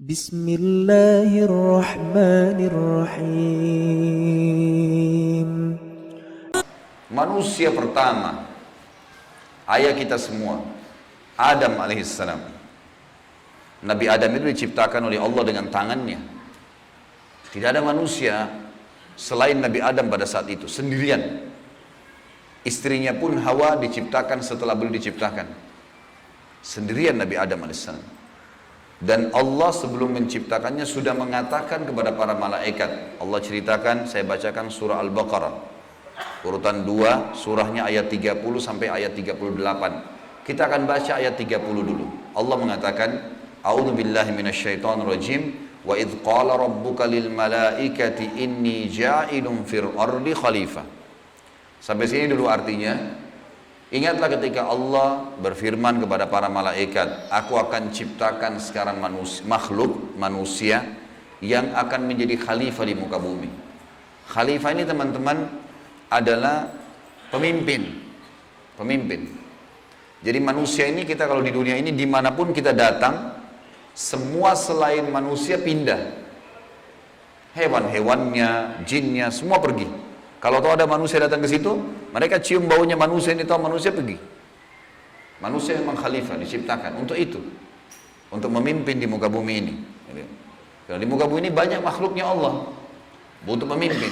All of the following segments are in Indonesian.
بسم الله الرحمن الرحيم Manusia pertama, ayah kita semua, Adam alaihissalam. Nabi Adam itu diciptakan oleh Allah dengan tangannya. Tidak ada manusia selain Nabi Adam pada saat itu, sendirian. Istrinya pun Hawa diciptakan setelah beliau diciptakan. Sendirian Nabi Adam alaihissalam. Dan Allah sebelum menciptakannya sudah mengatakan kepada para malaikat. Allah ceritakan, saya bacakan surah Al-Baqarah. Urutan 2, surahnya ayat 30 sampai ayat 38. Kita akan baca ayat 30 dulu. Allah mengatakan, A'udzu billahi minasyaitonir rajim wa idz qala rabbuka lil malaikati inni ja'ilun fil ardi khalifah. Sampai sini dulu artinya, Ingatlah ketika Allah berfirman kepada para malaikat, aku akan ciptakan sekarang manusia, makhluk manusia yang akan menjadi khalifah di muka bumi. Khalifah ini teman-teman adalah pemimpin, pemimpin. Jadi manusia ini kita kalau di dunia ini di mana pun kita datang, semua selain manusia pindah. Hewan-hewannya, jinnya, semua pergi. Kalau tahu ada manusia datang ke situ, mereka cium baunya manusia ini tahu manusia pergi. Manusia memang khalifah diciptakan untuk itu, untuk memimpin di muka bumi ini. Karena di muka bumi ini banyak makhluknya Allah, butuh memimpin.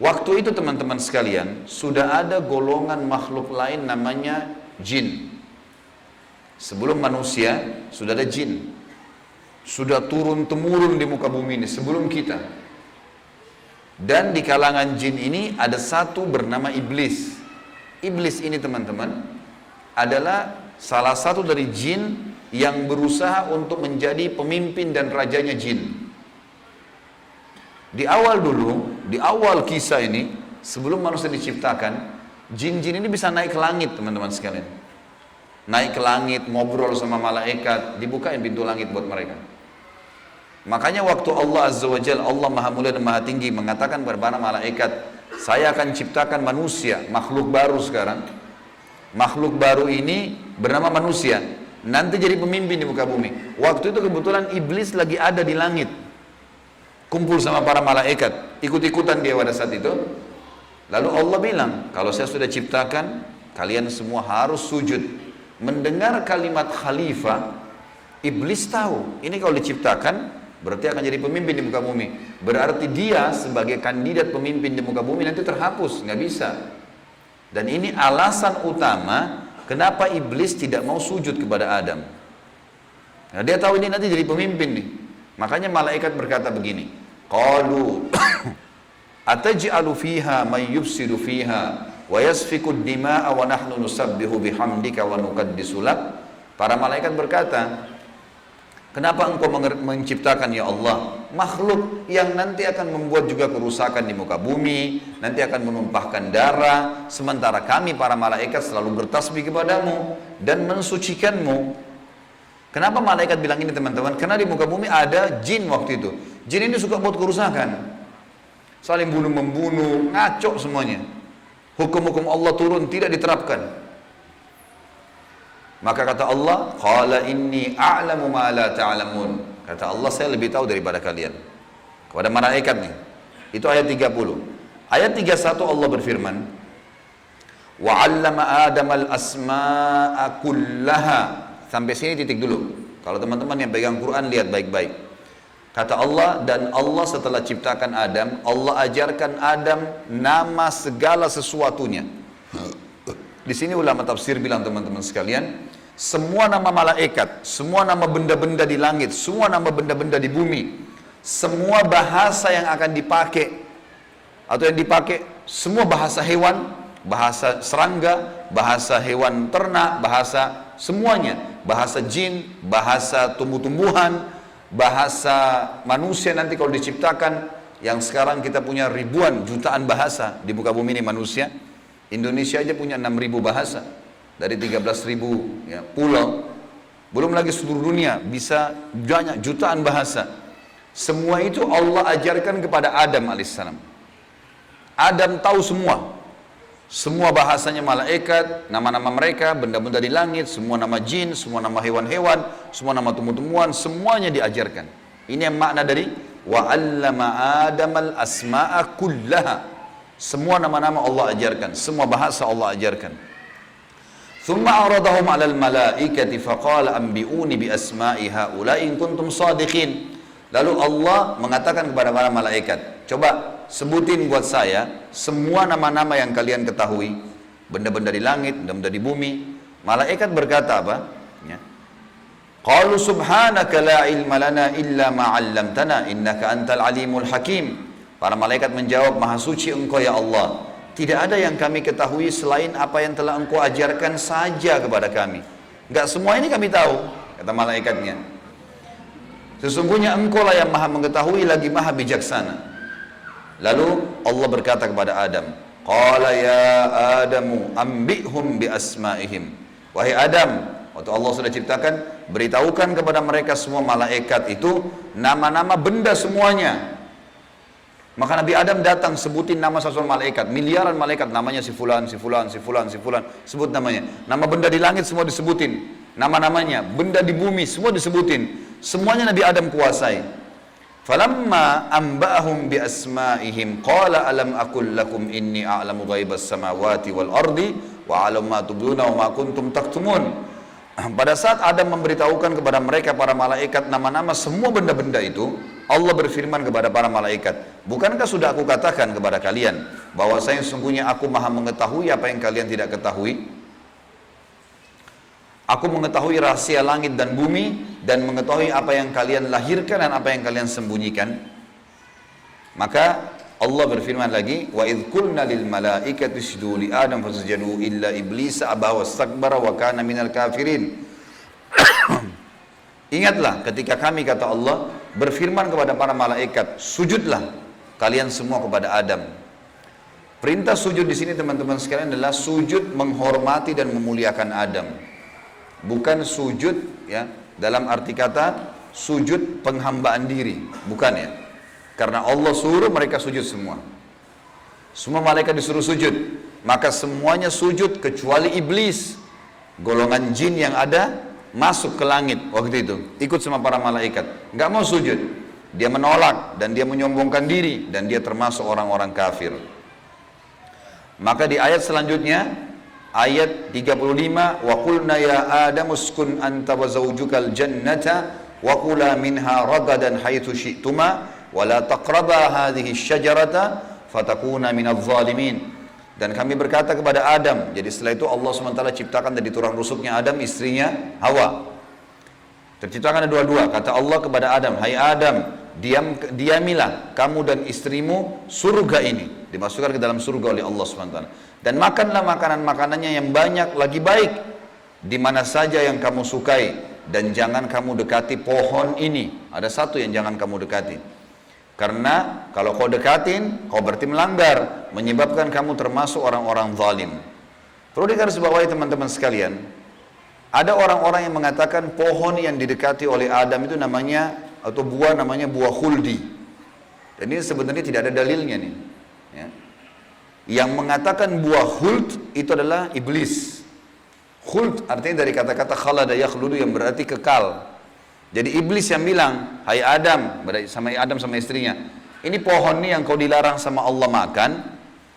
Waktu itu teman-teman sekalian, sudah ada golongan makhluk lain namanya jin. Sebelum manusia, sudah ada jin. Sudah turun temurun di muka bumi ini sebelum kita. Dan di kalangan jin ini ada satu bernama iblis. Iblis ini teman-teman adalah salah satu dari jin yang berusaha untuk menjadi pemimpin dan rajanya jin. Di awal dulu, di awal kisah ini, sebelum manusia diciptakan, jin-jin ini bisa naik ke langit teman-teman sekalian. Naik ke langit, ngobrol sama malaikat, dibukain pintu langit buat mereka. Makanya waktu Allah Azza wa Jal, Allah Maha Mulia dan Maha Tinggi mengatakan kepada malaikat, saya akan ciptakan manusia, makhluk baru sekarang. Makhluk baru ini bernama manusia, nanti jadi pemimpin di muka bumi. Waktu itu kebetulan iblis lagi ada di langit. Kumpul sama para malaikat, ikut-ikutan dia pada saat itu. Lalu Allah bilang, kalau saya sudah ciptakan, kalian semua harus sujud. Mendengar kalimat khalifah, iblis tahu, ini kalau diciptakan, Berarti akan jadi pemimpin di muka bumi. Berarti dia sebagai kandidat pemimpin di muka bumi nanti terhapus, nggak bisa. Dan ini alasan utama kenapa iblis tidak mau sujud kepada Adam. Nah, dia tahu ini nanti jadi pemimpin nih. Makanya malaikat berkata begini, Qalu ataj'alu fiha may yufsidu fiha wa yasfiku dima'a wa nahnu nusabbihu bihamdika wa nuqaddisu Para malaikat berkata, Kenapa engkau menciptakan ya Allah makhluk yang nanti akan membuat juga kerusakan di muka bumi, nanti akan menumpahkan darah, sementara kami para malaikat selalu bertasbih kepadamu dan mensucikanmu. Kenapa malaikat bilang ini teman-teman? Karena di muka bumi ada jin waktu itu. Jin ini suka buat kerusakan. Saling bunuh membunuh, ngaco semuanya. Hukum-hukum Allah turun tidak diterapkan. Maka kata Allah, "Qala inni a'lamu ma la ta'lamun." Kata Allah, saya lebih tahu daripada kalian. Kepada malaikat nih. Itu ayat 30. Ayat 31 Allah berfirman, "Wa 'allama Adam al-asma'a kullaha." Sampai sini titik dulu. Kalau teman-teman yang pegang Quran lihat baik-baik. Kata Allah dan Allah setelah ciptakan Adam, Allah ajarkan Adam nama segala sesuatunya. Di sini ulama tafsir bilang teman-teman sekalian, semua nama malaikat, semua nama benda-benda di langit, semua nama benda-benda di bumi, semua bahasa yang akan dipakai atau yang dipakai semua bahasa hewan, bahasa serangga, bahasa hewan ternak, bahasa semuanya, bahasa jin, bahasa tumbuh-tumbuhan, bahasa manusia nanti kalau diciptakan yang sekarang kita punya ribuan jutaan bahasa di muka bumi ini manusia Indonesia aja punya 6.000 bahasa dari 13.000 ya, pulau. Belum lagi seluruh dunia bisa banyak jutaan bahasa. Semua itu Allah ajarkan kepada Adam alaihissalam. Adam tahu semua. Semua bahasanya malaikat, nama-nama mereka, benda-benda di langit, semua nama jin, semua nama hewan-hewan, semua nama tumbuh-tumbuhan, semuanya diajarkan. Ini yang makna dari wa 'allama Adam al-asma'a kullaha. Semua nama-nama Allah ajarkan, semua bahasa Allah ajarkan. Thumma aradahum 'ala al-mala'ikati faqala anbi'uni bi asma'i haula'i in kuntum sadiqin. Lalu Allah mengatakan kepada para malaikat, coba sebutin buat saya semua nama-nama yang kalian ketahui, benda-benda di langit, benda-benda di bumi. Malaikat berkata apa? Ya. Qalu subhanaka la ilma lana illa ma 'allamtana innaka antal alimul hakim. Para malaikat menjawab, Maha suci Engkau ya Allah. Tidak ada yang kami ketahui selain apa yang telah Engkau ajarkan saja kepada kami. Enggak semua ini kami tahu, kata malaikatnya. Sesungguhnya Engkau lah yang Maha mengetahui lagi Maha bijaksana. Lalu Allah berkata kepada Adam, Qala ya Adamu ambihum bi asma'ihim. Wahai Adam, waktu Allah sudah ciptakan, beritahukan kepada mereka semua malaikat itu nama-nama benda semuanya. Maka Nabi Adam datang sebutin nama satu malaikat, miliaran malaikat namanya si fulan, si fulan, si fulan, si fulan, sebut namanya. Nama benda di langit semua disebutin, nama-namanya, benda di bumi semua disebutin. Semuanya Nabi Adam kuasai. Falamma amba'ahum bi asma'ihim qala alam akul lakum inni a'lamu ghaibas samawati wal ardi wa a'lamu ma tubduna wa ma kuntum taktumun. Pada saat Adam memberitahukan kepada mereka para malaikat nama-nama semua benda-benda itu, Allah berfirman kepada para malaikat, "Bukankah sudah aku katakan kepada kalian bahwa saya sungguhnya aku Maha mengetahui apa yang kalian tidak ketahui?" Aku mengetahui rahasia langit dan bumi dan mengetahui apa yang kalian lahirkan dan apa yang kalian sembunyikan. Maka Allah berfirman lagi, "Wa idh lil malaikati isjudu li Adam fasajadu illa iblis aba wastakbara wa kana minal kafirin." Ingatlah ketika kami kata Allah berfirman kepada para malaikat, "Sujudlah kalian semua kepada Adam." Perintah sujud di sini teman-teman sekalian adalah sujud menghormati dan memuliakan Adam. Bukan sujud ya dalam arti kata sujud penghambaan diri. Bukan ya. Karena Allah suruh mereka sujud semua. Semua malaikat disuruh sujud. Maka semuanya sujud kecuali iblis golongan jin yang ada masuk ke langit waktu itu ikut sama para malaikat. Nggak mau sujud. Dia menolak dan dia menyombongkan diri dan dia termasuk orang-orang kafir. Maka di ayat selanjutnya ayat 35 wa qulna ya adam uskun anta wa zawjukal jannata wa kula minha ragadan haitsu syi'tuma wa la taqraba hadhihi syajarata fatakuna minadh zalimin dan kami berkata kepada Adam jadi setelah itu Allah SWT ciptakan dari tulang rusuknya Adam istrinya Hawa terciptakan ada dua-dua kata Allah kepada Adam hai Adam diam diamilah kamu dan istrimu surga ini dimasukkan ke dalam surga oleh Allah SWT dan makanlah makanan-makanannya yang banyak lagi baik di mana saja yang kamu sukai dan jangan kamu dekati pohon ini. Ada satu yang jangan kamu dekati. Karena kalau kau dekatin, kau berarti melanggar, menyebabkan kamu termasuk orang-orang zalim. Perlu digarisbawahi teman-teman sekalian, ada orang-orang yang mengatakan pohon yang didekati oleh Adam itu namanya atau buah namanya buah khuldi. Dan ini sebenarnya tidak ada dalilnya nih. Ya. Yang mengatakan buah khuld itu adalah iblis. Khuld artinya dari kata-kata khalada yakhludu yang berarti kekal. Jadi iblis yang bilang, "Hai Adam," sama Adam sama istrinya, "Ini pohon nih yang kau dilarang sama Allah makan.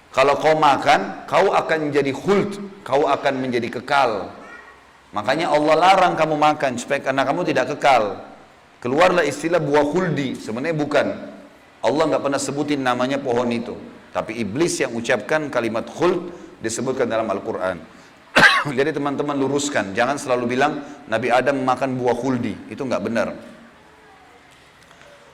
Kalau kau makan, kau akan menjadi khuld, kau akan menjadi kekal." Makanya Allah larang kamu makan supaya karena kamu tidak kekal. Keluarlah istilah buah khuldi, sebenarnya bukan. Allah nggak pernah sebutin namanya pohon itu. Tapi iblis yang ucapkan kalimat khuld disebutkan dalam Al-Quran. Jadi teman-teman luruskan, jangan selalu bilang Nabi Adam makan buah khuldi, itu nggak benar.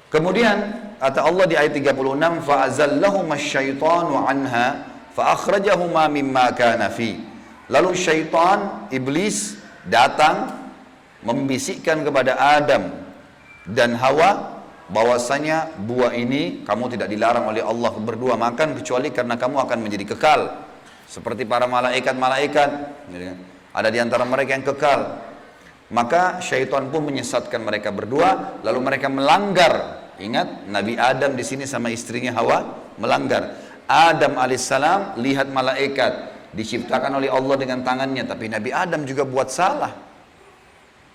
Kemudian kata Allah di ayat 36, fa'azallahum الشَّيْطَانُ عَنْهَا فَأَخْرَجَهُمَا مِمَّا كَانَ فِيهِ Lalu syaitan, iblis datang membisikkan kepada Adam dan Hawa bahwasanya buah ini kamu tidak dilarang oleh Allah berdua makan kecuali karena kamu akan menjadi kekal seperti para malaikat-malaikat kan. ada di antara mereka yang kekal maka syaitan pun menyesatkan mereka berdua lalu mereka melanggar ingat Nabi Adam di sini sama istrinya Hawa melanggar Adam alaihissalam lihat malaikat diciptakan oleh Allah dengan tangannya, tapi Nabi Adam juga buat salah.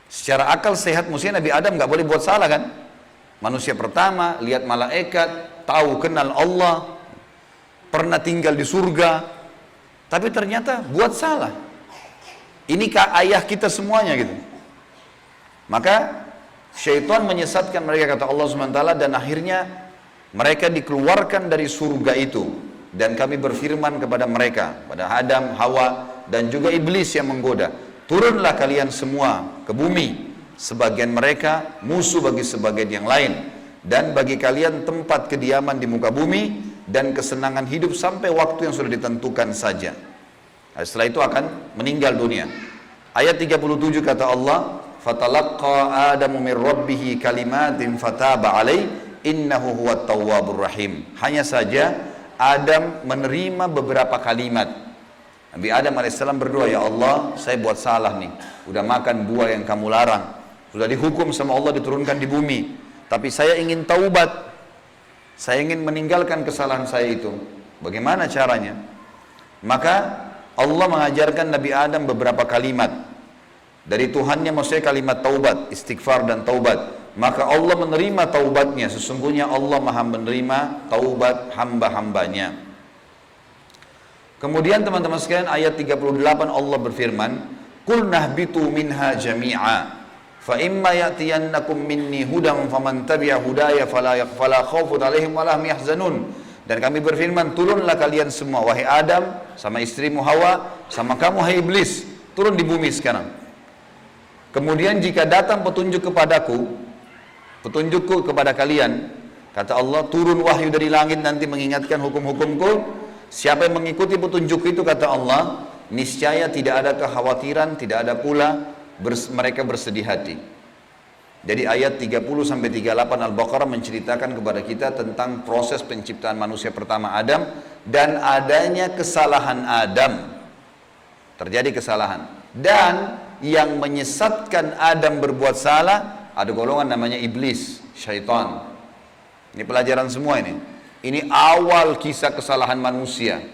Secara akal sehat mestinya Nabi Adam nggak boleh buat salah kan? Manusia pertama lihat malaikat, tahu kenal Allah, pernah tinggal di surga, tapi ternyata buat salah. Inikah ayah kita semuanya gitu? Maka syaitan menyesatkan mereka kata Allah SWT dan akhirnya mereka dikeluarkan dari surga itu dan kami berfirman kepada mereka pada Adam, Hawa dan juga iblis yang menggoda turunlah kalian semua ke bumi sebagian mereka musuh bagi sebagian yang lain dan bagi kalian tempat kediaman di muka bumi dan kesenangan hidup sampai waktu yang sudah ditentukan saja nah, setelah itu akan meninggal dunia ayat 37 kata Allah fatalaqqa adamu min rabbih kalimatin fataba alaih innahu huwat tawwabur rahim hanya saja Adam menerima beberapa kalimat Nabi Adam AS berdoa, Ya Allah, saya buat salah nih. Udah makan buah yang kamu larang. Sudah dihukum sama Allah diturunkan di bumi. Tapi saya ingin taubat. Saya ingin meninggalkan kesalahan saya itu. Bagaimana caranya? Maka Allah mengajarkan Nabi Adam beberapa kalimat. Dari Tuhannya maksudnya kalimat taubat, istighfar dan taubat. Maka Allah menerima taubatnya. Sesungguhnya Allah maha menerima taubat hamba-hambanya. Kemudian teman-teman sekalian ayat 38 Allah berfirman, "Qul nahbitu minha jami'a." Fa imma ya'tiyannakum minni hudan faman tabi'a hudaya fala fala khaufun 'alaihim wa lahum yahzanun. Dan kami berfirman, turunlah kalian semua wahai Adam sama istrimu Hawa sama kamu hai iblis, turun di bumi sekarang. Kemudian jika datang petunjuk kepadaku, petunjukku kepada kalian, kata Allah, turun wahyu dari langit nanti mengingatkan hukum-hukumku, Siapa yang mengikuti petunjuk itu kata Allah, niscaya tidak ada kekhawatiran, tidak ada pula bers mereka bersedih hati. Jadi ayat 30 sampai 38 Al-Baqarah menceritakan kepada kita tentang proses penciptaan manusia pertama Adam dan adanya kesalahan Adam. Terjadi kesalahan. Dan yang menyesatkan Adam berbuat salah ada golongan namanya iblis, syaitan. Ini pelajaran semua ini. Ini awal kisah kesalahan manusia.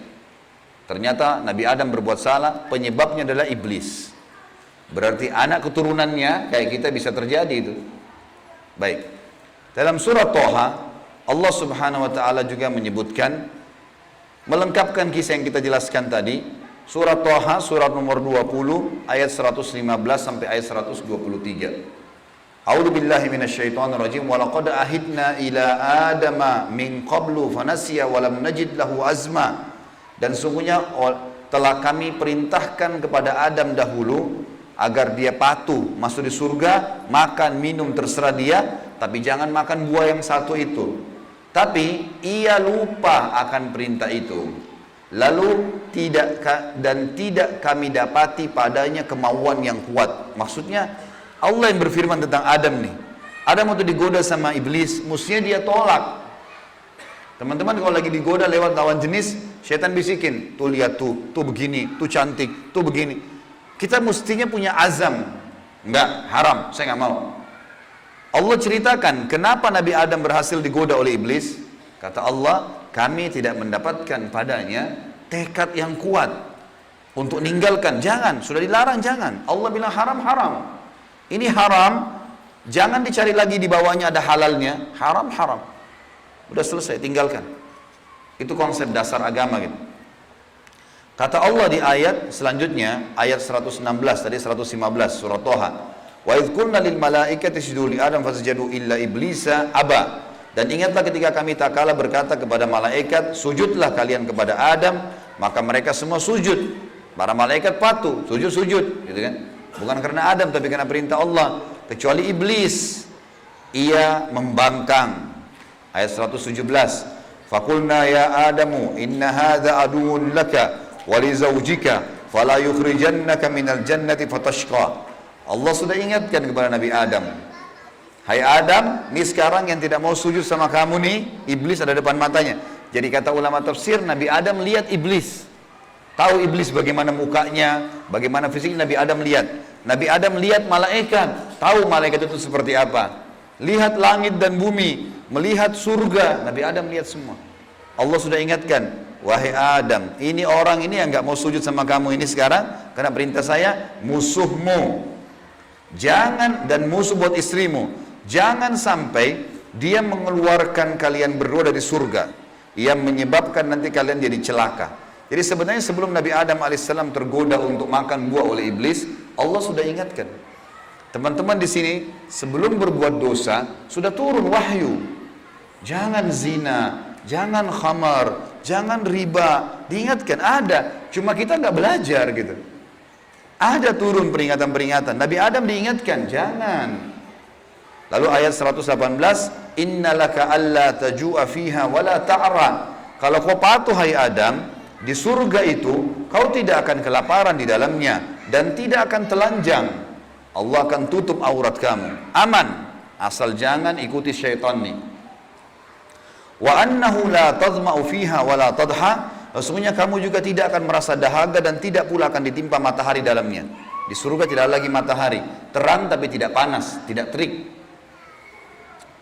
Ternyata Nabi Adam berbuat salah, penyebabnya adalah iblis. Berarti anak keturunannya kayak kita bisa terjadi itu. Baik. Dalam surat Toha, Allah Subhanahu wa taala juga menyebutkan melengkapkan kisah yang kita jelaskan tadi. Surat Toha, surat nomor 20, ayat 115 sampai ayat 123. A'udzu billahi minasyaitonir rajim wa laqad ahidna ila adama min qablu fanasiya wa lam najid lahu azma. Dan sungguhnya telah kami perintahkan kepada Adam dahulu agar dia patuh masuk di surga, makan minum terserah dia, tapi jangan makan buah yang satu itu. Tapi ia lupa akan perintah itu. Lalu tidak dan tidak kami dapati padanya kemauan yang kuat. Maksudnya Allah yang berfirman tentang Adam nih. Adam waktu digoda sama iblis, mestinya dia tolak. Teman-teman kalau lagi digoda lewat lawan jenis, setan bisikin, tuh lihat tuh, tuh begini, tuh cantik, tuh begini. Kita mestinya punya azam. Enggak, haram, saya nggak mau. Allah ceritakan kenapa Nabi Adam berhasil digoda oleh iblis. Kata Allah, kami tidak mendapatkan padanya tekad yang kuat untuk meninggalkan. Jangan, sudah dilarang jangan. Allah bilang haram, haram. Ini haram, jangan dicari lagi di bawahnya ada halalnya, haram haram. Udah selesai, tinggalkan. Itu konsep dasar agama gitu. Kata Allah di ayat selanjutnya, ayat 116 tadi 115 surat Toha. Wa idh qulna lil malaikati isjudu li Adam fasajadu illa iblisa aba. Dan ingatlah ketika kami tak kala berkata kepada malaikat, sujudlah kalian kepada Adam, maka mereka semua sujud. Para malaikat patuh, sujud-sujud, gitu kan? Bukan karena Adam tapi karena perintah Allah. Kecuali iblis. Ia membangkang. Ayat 117. Fakulna ya Adamu inna hadha aduun laka zawjika fala yukhrijannaka minal. Allah sudah ingatkan kepada Nabi Adam. Hai Adam, ini sekarang yang tidak mau sujud sama kamu nih, iblis ada depan matanya. Jadi kata ulama tafsir, Nabi Adam lihat iblis. Tahu iblis bagaimana mukanya, bagaimana fisiknya Nabi Adam lihat. Nabi Adam lihat malaikat, tahu malaikat itu seperti apa. Lihat langit dan bumi, melihat surga, Nabi Adam lihat semua. Allah sudah ingatkan, wahai Adam, ini orang ini yang nggak mau sujud sama kamu ini sekarang, karena perintah saya, musuhmu. Jangan, dan musuh buat istrimu. Jangan sampai dia mengeluarkan kalian berdua dari surga. Yang menyebabkan nanti kalian jadi celaka. Jadi sebenarnya sebelum Nabi Adam alaihissalam tergoda untuk makan buah oleh iblis, Allah sudah ingatkan. Teman-teman di sini sebelum berbuat dosa sudah turun wahyu. Jangan zina, jangan khamar, jangan riba. Diingatkan ada, cuma kita nggak belajar gitu. Ada turun peringatan-peringatan. Nabi Adam diingatkan, jangan. Lalu ayat 118, innalaka alla tajua fiha wala ta'ra. Kalau kau patuh hai Adam, di surga itu kau tidak akan kelaparan di dalamnya dan tidak akan telanjang Allah akan tutup aurat kamu. Aman. Asal jangan ikuti syaitan nih. Wa annahu la tadma'u fiha wa la tadha. Sesungguhnya kamu juga tidak akan merasa dahaga dan tidak pula akan ditimpa matahari dalamnya. Di surga tidak lagi matahari. Terang tapi tidak panas, tidak terik.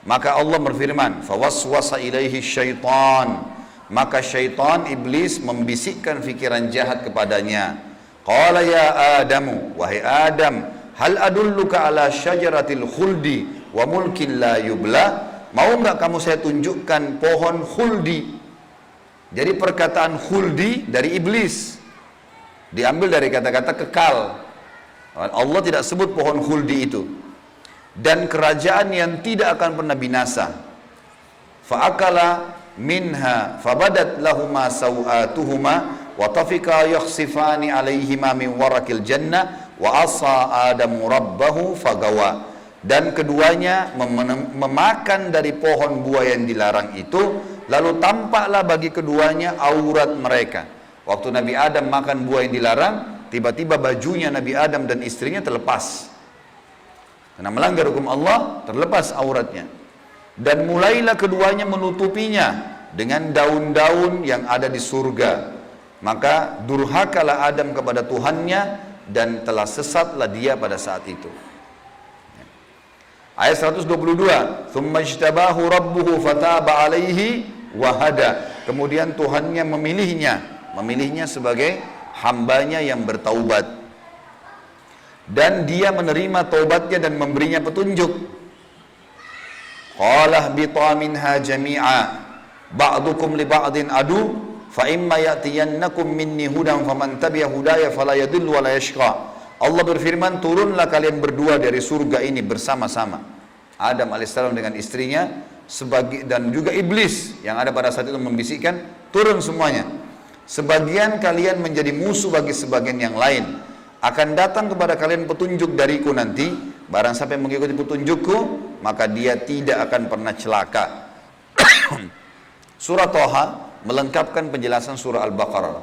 Maka Allah berfirman, "Fawaswasa ilaihi syaitan." Maka syaitan iblis membisikkan fikiran jahat kepadanya. Qala ya Adamu, wahai Adam, Hal adulluka ala syajaratil khuldi wa mulkin la yubla? Mau nggak kamu saya tunjukkan pohon khuldi? Jadi perkataan khuldi dari iblis. Diambil dari kata-kata kekal. Allah tidak sebut pohon khuldi itu. Dan kerajaan yang tidak akan pernah binasa. Fa'akala minha fabadat lahuma sawatuhuma wa tafika yakhsifani alaihima min warakil jannah wa asa adamu rabbahu fagawa dan keduanya mem memakan dari pohon buah yang dilarang itu lalu tampaklah bagi keduanya aurat mereka. Waktu Nabi Adam makan buah yang dilarang tiba-tiba bajunya Nabi Adam dan istrinya terlepas. Karena melanggar hukum Allah terlepas auratnya. Dan mulailah keduanya menutupinya dengan daun-daun yang ada di surga. Maka durhakalah Adam kepada Tuhannya dan telah sesatlah dia pada saat itu. Ayat 122, "Tsumma ijtabahu rabbuhu fataba 'alaihi wa hada." Kemudian Tuhannya memilihnya, memilihnya sebagai hambanya yang bertaubat. Dan dia menerima taubatnya dan memberinya petunjuk. Qala bita minha jami'a ba'dukum li ba'din adu fa imma ya'tiyannakum minni hudan faman tabi'a hudaya fala yadhillu wa la yashqa Allah berfirman turunlah kalian berdua dari surga ini bersama-sama. Adam alaihissalam dengan istrinya sebagai dan juga iblis yang ada pada saat itu membisikkan turun semuanya. Sebagian kalian menjadi musuh bagi sebagian yang lain. Akan datang kepada kalian petunjuk dariku nanti. Barang sampai mengikuti petunjukku maka dia tidak akan pernah celaka. Surah Toha melengkapkan penjelasan surah Al-Baqarah.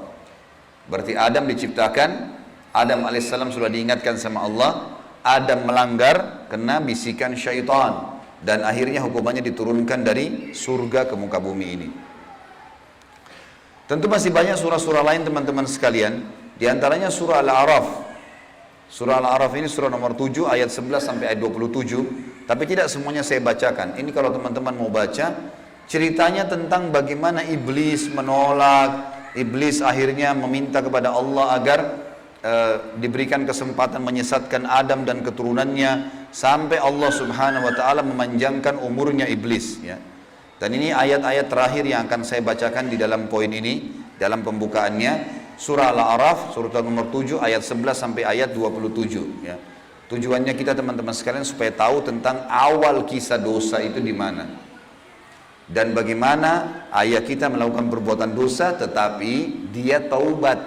Berarti Adam diciptakan, Adam alaihissalam sudah diingatkan sama Allah, Adam melanggar kena bisikan syaitan dan akhirnya hukumannya diturunkan dari surga ke muka bumi ini. Tentu masih banyak surah-surah lain teman-teman sekalian, di antaranya surah Al-A'raf. Surah Al-A'raf ini surah nomor 7 ayat 11 sampai ayat 27, tapi tidak semuanya saya bacakan. Ini kalau teman-teman mau baca, Ceritanya tentang bagaimana iblis menolak, iblis akhirnya meminta kepada Allah agar e, diberikan kesempatan menyesatkan Adam dan keturunannya sampai Allah Subhanahu wa taala memanjangkan umurnya iblis ya. Dan ini ayat-ayat terakhir yang akan saya bacakan di dalam poin ini dalam pembukaannya surah Al-A'raf surah nomor 7 ayat 11 sampai ayat 27 ya. Tujuannya kita teman-teman sekalian supaya tahu tentang awal kisah dosa itu di mana dan bagaimana ayah kita melakukan perbuatan dosa tetapi dia taubat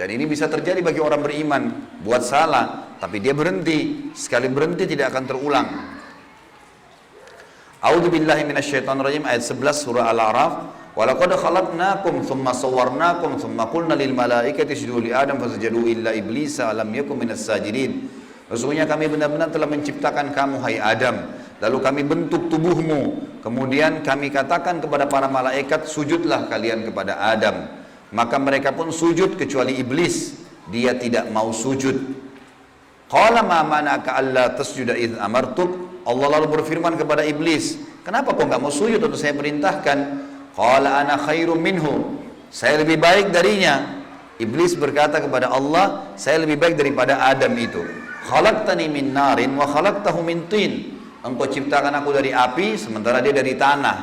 dan ini bisa terjadi bagi orang beriman. Buat salah tapi dia berhenti. Sekali berhenti tidak akan terulang. A'udzu billahi minasyaitonir ayat 11 surah Al-A'raf. Walaqad khalaqnakum thumma sawwarnakum thumma qulna lil malaikati isjudu li Adam fasajadu illa iblisa alam yakum minas sajidin Sesungguhnya kami benar-benar telah menciptakan kamu hai Adam. Lalu kami bentuk tubuhmu. Kemudian kami katakan kepada para malaikat, sujudlah kalian kepada Adam. Maka mereka pun sujud kecuali iblis. Dia tidak mau sujud. Qala ma alla tasjuda amartuk. Allah lalu berfirman kepada iblis, kenapa kau nggak mau sujud atau saya perintahkan? Qala ana khairum minhu. Saya lebih baik darinya. Iblis berkata kepada Allah, saya lebih baik daripada Adam itu. Khalaqtani min narin wa khalaqtahu min. Engkau ciptakan aku dari api sementara dia dari tanah.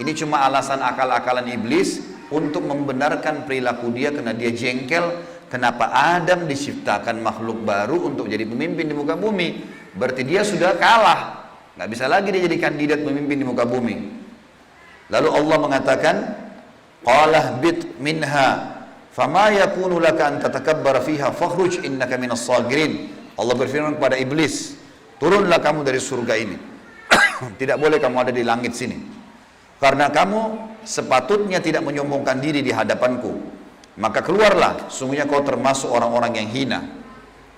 Ini cuma alasan akal-akalan iblis untuk membenarkan perilaku dia karena dia jengkel kenapa Adam diciptakan makhluk baru untuk jadi pemimpin di muka bumi. Berarti dia sudah kalah. Nggak bisa lagi dia jadi kandidat pemimpin di muka bumi. Lalu Allah mengatakan, Qalah bit minha Fama yakunu laka an tatakabbara fiha fakhruj innaka minas sagirin. Allah berfirman kepada iblis, turunlah kamu dari surga ini. tidak boleh kamu ada di langit sini. Karena kamu sepatutnya tidak menyombongkan diri di hadapanku. Maka keluarlah, sungguhnya kau termasuk orang-orang yang hina.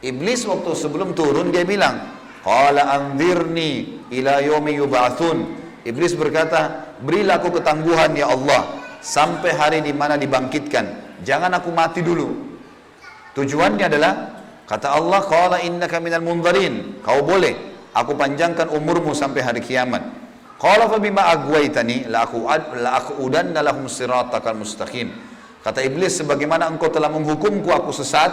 Iblis waktu sebelum turun dia bilang, Qala anzirni ila yomi yub'atsun. Iblis berkata, berilah aku ketangguhan ya Allah sampai hari di mana dibangkitkan jangan aku mati dulu. Tujuannya adalah kata Allah, "Qala innaka minal munzarin." Kau boleh aku panjangkan umurmu sampai hari kiamat. Qala fa bima agwaitani la aku la aku udan lahum siratakal mustaqim. Kata iblis sebagaimana engkau telah menghukumku aku sesat,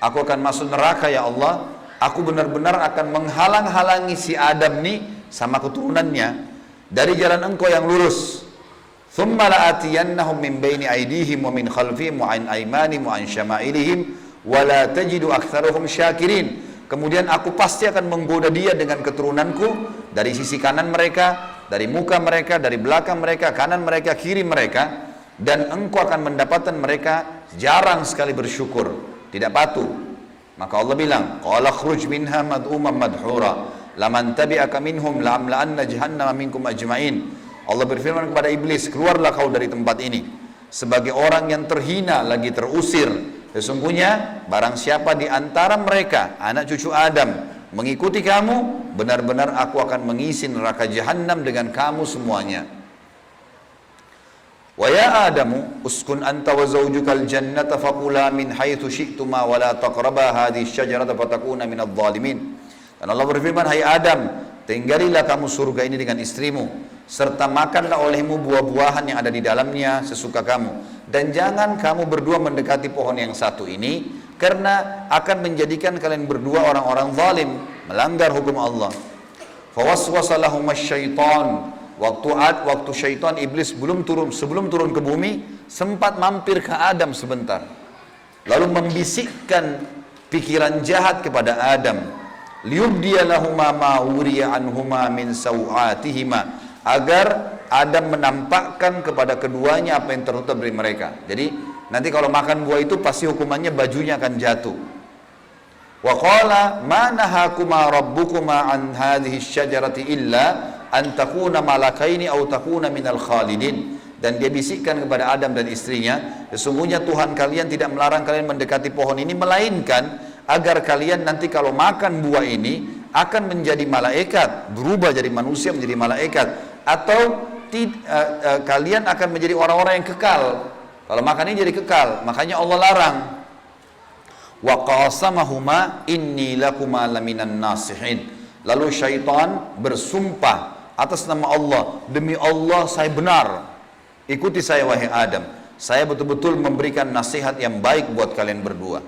aku akan masuk neraka ya Allah. Aku benar-benar akan menghalang-halangi si Adam nih sama keturunannya dari jalan engkau yang lurus. Thumma la'atiyannahum min baini aydihim wa min khalfihim wa an aymanihim wa an syama'ilihim wa la tajidu aktsaruhum syakirin. Kemudian aku pasti akan menggoda dia dengan keturunanku dari sisi kanan mereka, dari muka mereka, dari belakang mereka, kanan mereka, kiri mereka, dan engkau akan mendapatkan mereka jarang sekali bersyukur, tidak patuh. Maka Allah bilang, "Qala khruj minha mad'uman madhura, laman tabi'aka minhum la'amla'anna jahannama minkum ajma'in." Allah berfirman kepada iblis, keluarlah kau dari tempat ini. Sebagai orang yang terhina lagi terusir. Sesungguhnya barang siapa di antara mereka, anak cucu Adam, mengikuti kamu, benar-benar aku akan mengisi neraka jahanam dengan kamu semuanya. Wa ya Adamu uskun anta wa zawjukal jannata faqula min haitsu syi'tuma wa la taqraba hadhihi syajarata fatakuna minadh dhalimin. Dan Allah berfirman, "Hai Adam, tinggalilah kamu surga ini dengan istrimu serta makanlah olehmu buah-buahan yang ada di dalamnya sesuka kamu dan jangan kamu berdua mendekati pohon yang satu ini karena akan menjadikan kalian berdua orang-orang zalim melanggar hukum Allah. Fawaswasa syaitan waktu ad, waktu syaitan iblis belum turun sebelum turun ke bumi sempat mampir ke Adam sebentar. Lalu membisikkan pikiran jahat kepada Adam. Liyubdiya lahuma ma anhuma min sawatihima agar Adam menampakkan kepada keduanya apa yang tertutup dari mereka. Jadi nanti kalau makan buah itu pasti hukumannya bajunya akan jatuh. Wa qala ma nahakuma rabbukuma an hadhihi syajarati illa an takuna malakaini aw takuna minal khalidin. Dan dia bisikkan kepada Adam dan istrinya, sesungguhnya Tuhan kalian tidak melarang kalian mendekati pohon ini melainkan agar kalian nanti kalau makan buah ini akan menjadi malaikat, berubah jadi manusia menjadi malaikat atau uh, uh, kalian akan menjadi orang-orang yang kekal. Kalau makan ini jadi kekal, makanya Allah larang. Wa qasamahuma inni lakuma laminan nasihin. Lalu syaitan bersumpah atas nama Allah, demi Allah saya benar. Ikuti saya wahai Adam. Saya betul-betul memberikan nasihat yang baik buat kalian berdua.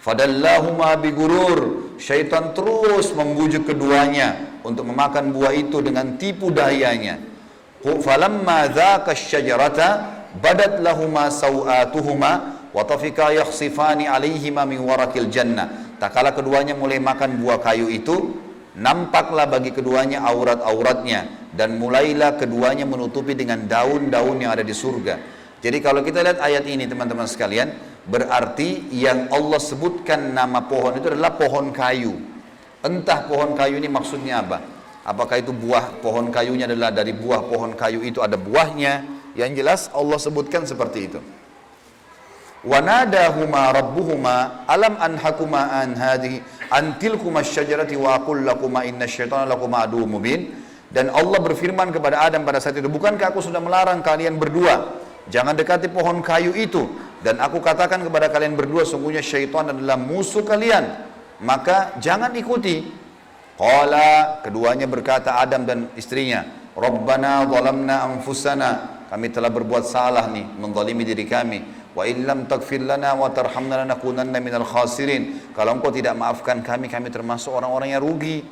Fadallahuma bigurur. Syaitan terus membujuk keduanya untuk memakan buah itu dengan tipu dayanya. Falamma dzaka syajarata badat lahuma sawatuhuma wa tafika yakhsifani alaihima min warakil jannah. Tak kala keduanya mulai makan buah kayu itu, nampaklah bagi keduanya aurat-auratnya dan mulailah keduanya menutupi dengan daun-daun yang ada di surga. Jadi kalau kita lihat ayat ini teman-teman sekalian, Berarti yang Allah sebutkan nama pohon itu adalah pohon kayu. Entah pohon kayu ini maksudnya apa. Apakah itu buah pohon kayunya adalah dari buah pohon kayu itu ada buahnya. Yang jelas Allah sebutkan seperti itu. Wanadahuma rabbuhuma alam anhakuma an hadhihi antilkuma syajarati wa aqul lakuma inna syaitana lakuma adu mubin. Dan Allah berfirman kepada Adam pada saat itu, bukankah aku sudah melarang kalian berdua jangan dekati pohon kayu itu dan aku katakan kepada kalian berdua, sungguhnya syaitan adalah musuh kalian. Maka jangan ikuti. Qala, keduanya berkata Adam dan istrinya, Rabbana zalamna anfusana. Kami telah berbuat salah nih, menzalimi diri kami. Wa illam taghfir lana wa tarhamna lanakunanna minal khasirin. Kalau engkau tidak maafkan kami, kami termasuk orang-orang yang rugi.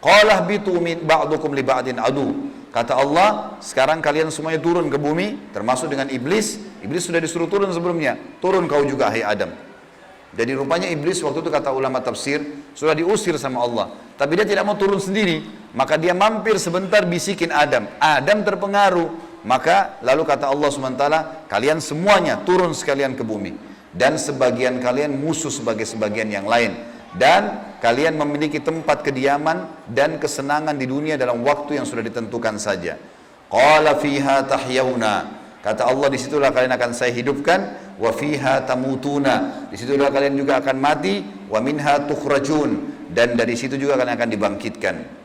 Qala bitu min ba'dukum li ba'din adu. Kata Allah, sekarang kalian semuanya turun ke bumi, termasuk dengan iblis. Iblis sudah disuruh turun sebelumnya. Turun kau juga, hai Adam. Jadi rupanya iblis waktu itu kata ulama tafsir sudah diusir sama Allah. Tapi dia tidak mau turun sendiri. Maka dia mampir sebentar bisikin Adam. Adam terpengaruh. Maka lalu kata Allah SWT, kalian semuanya turun sekalian ke bumi. Dan sebagian kalian musuh sebagai sebagian yang lain. Dan kalian memiliki tempat kediaman dan kesenangan di dunia dalam waktu yang sudah ditentukan saja. Qala fiha tahyawna. Kata Allah di situlah kalian akan saya hidupkan wa fiha tamutuna. Di situlah kalian juga akan mati wa minha tukhrajun dan dari situ juga kalian akan dibangkitkan.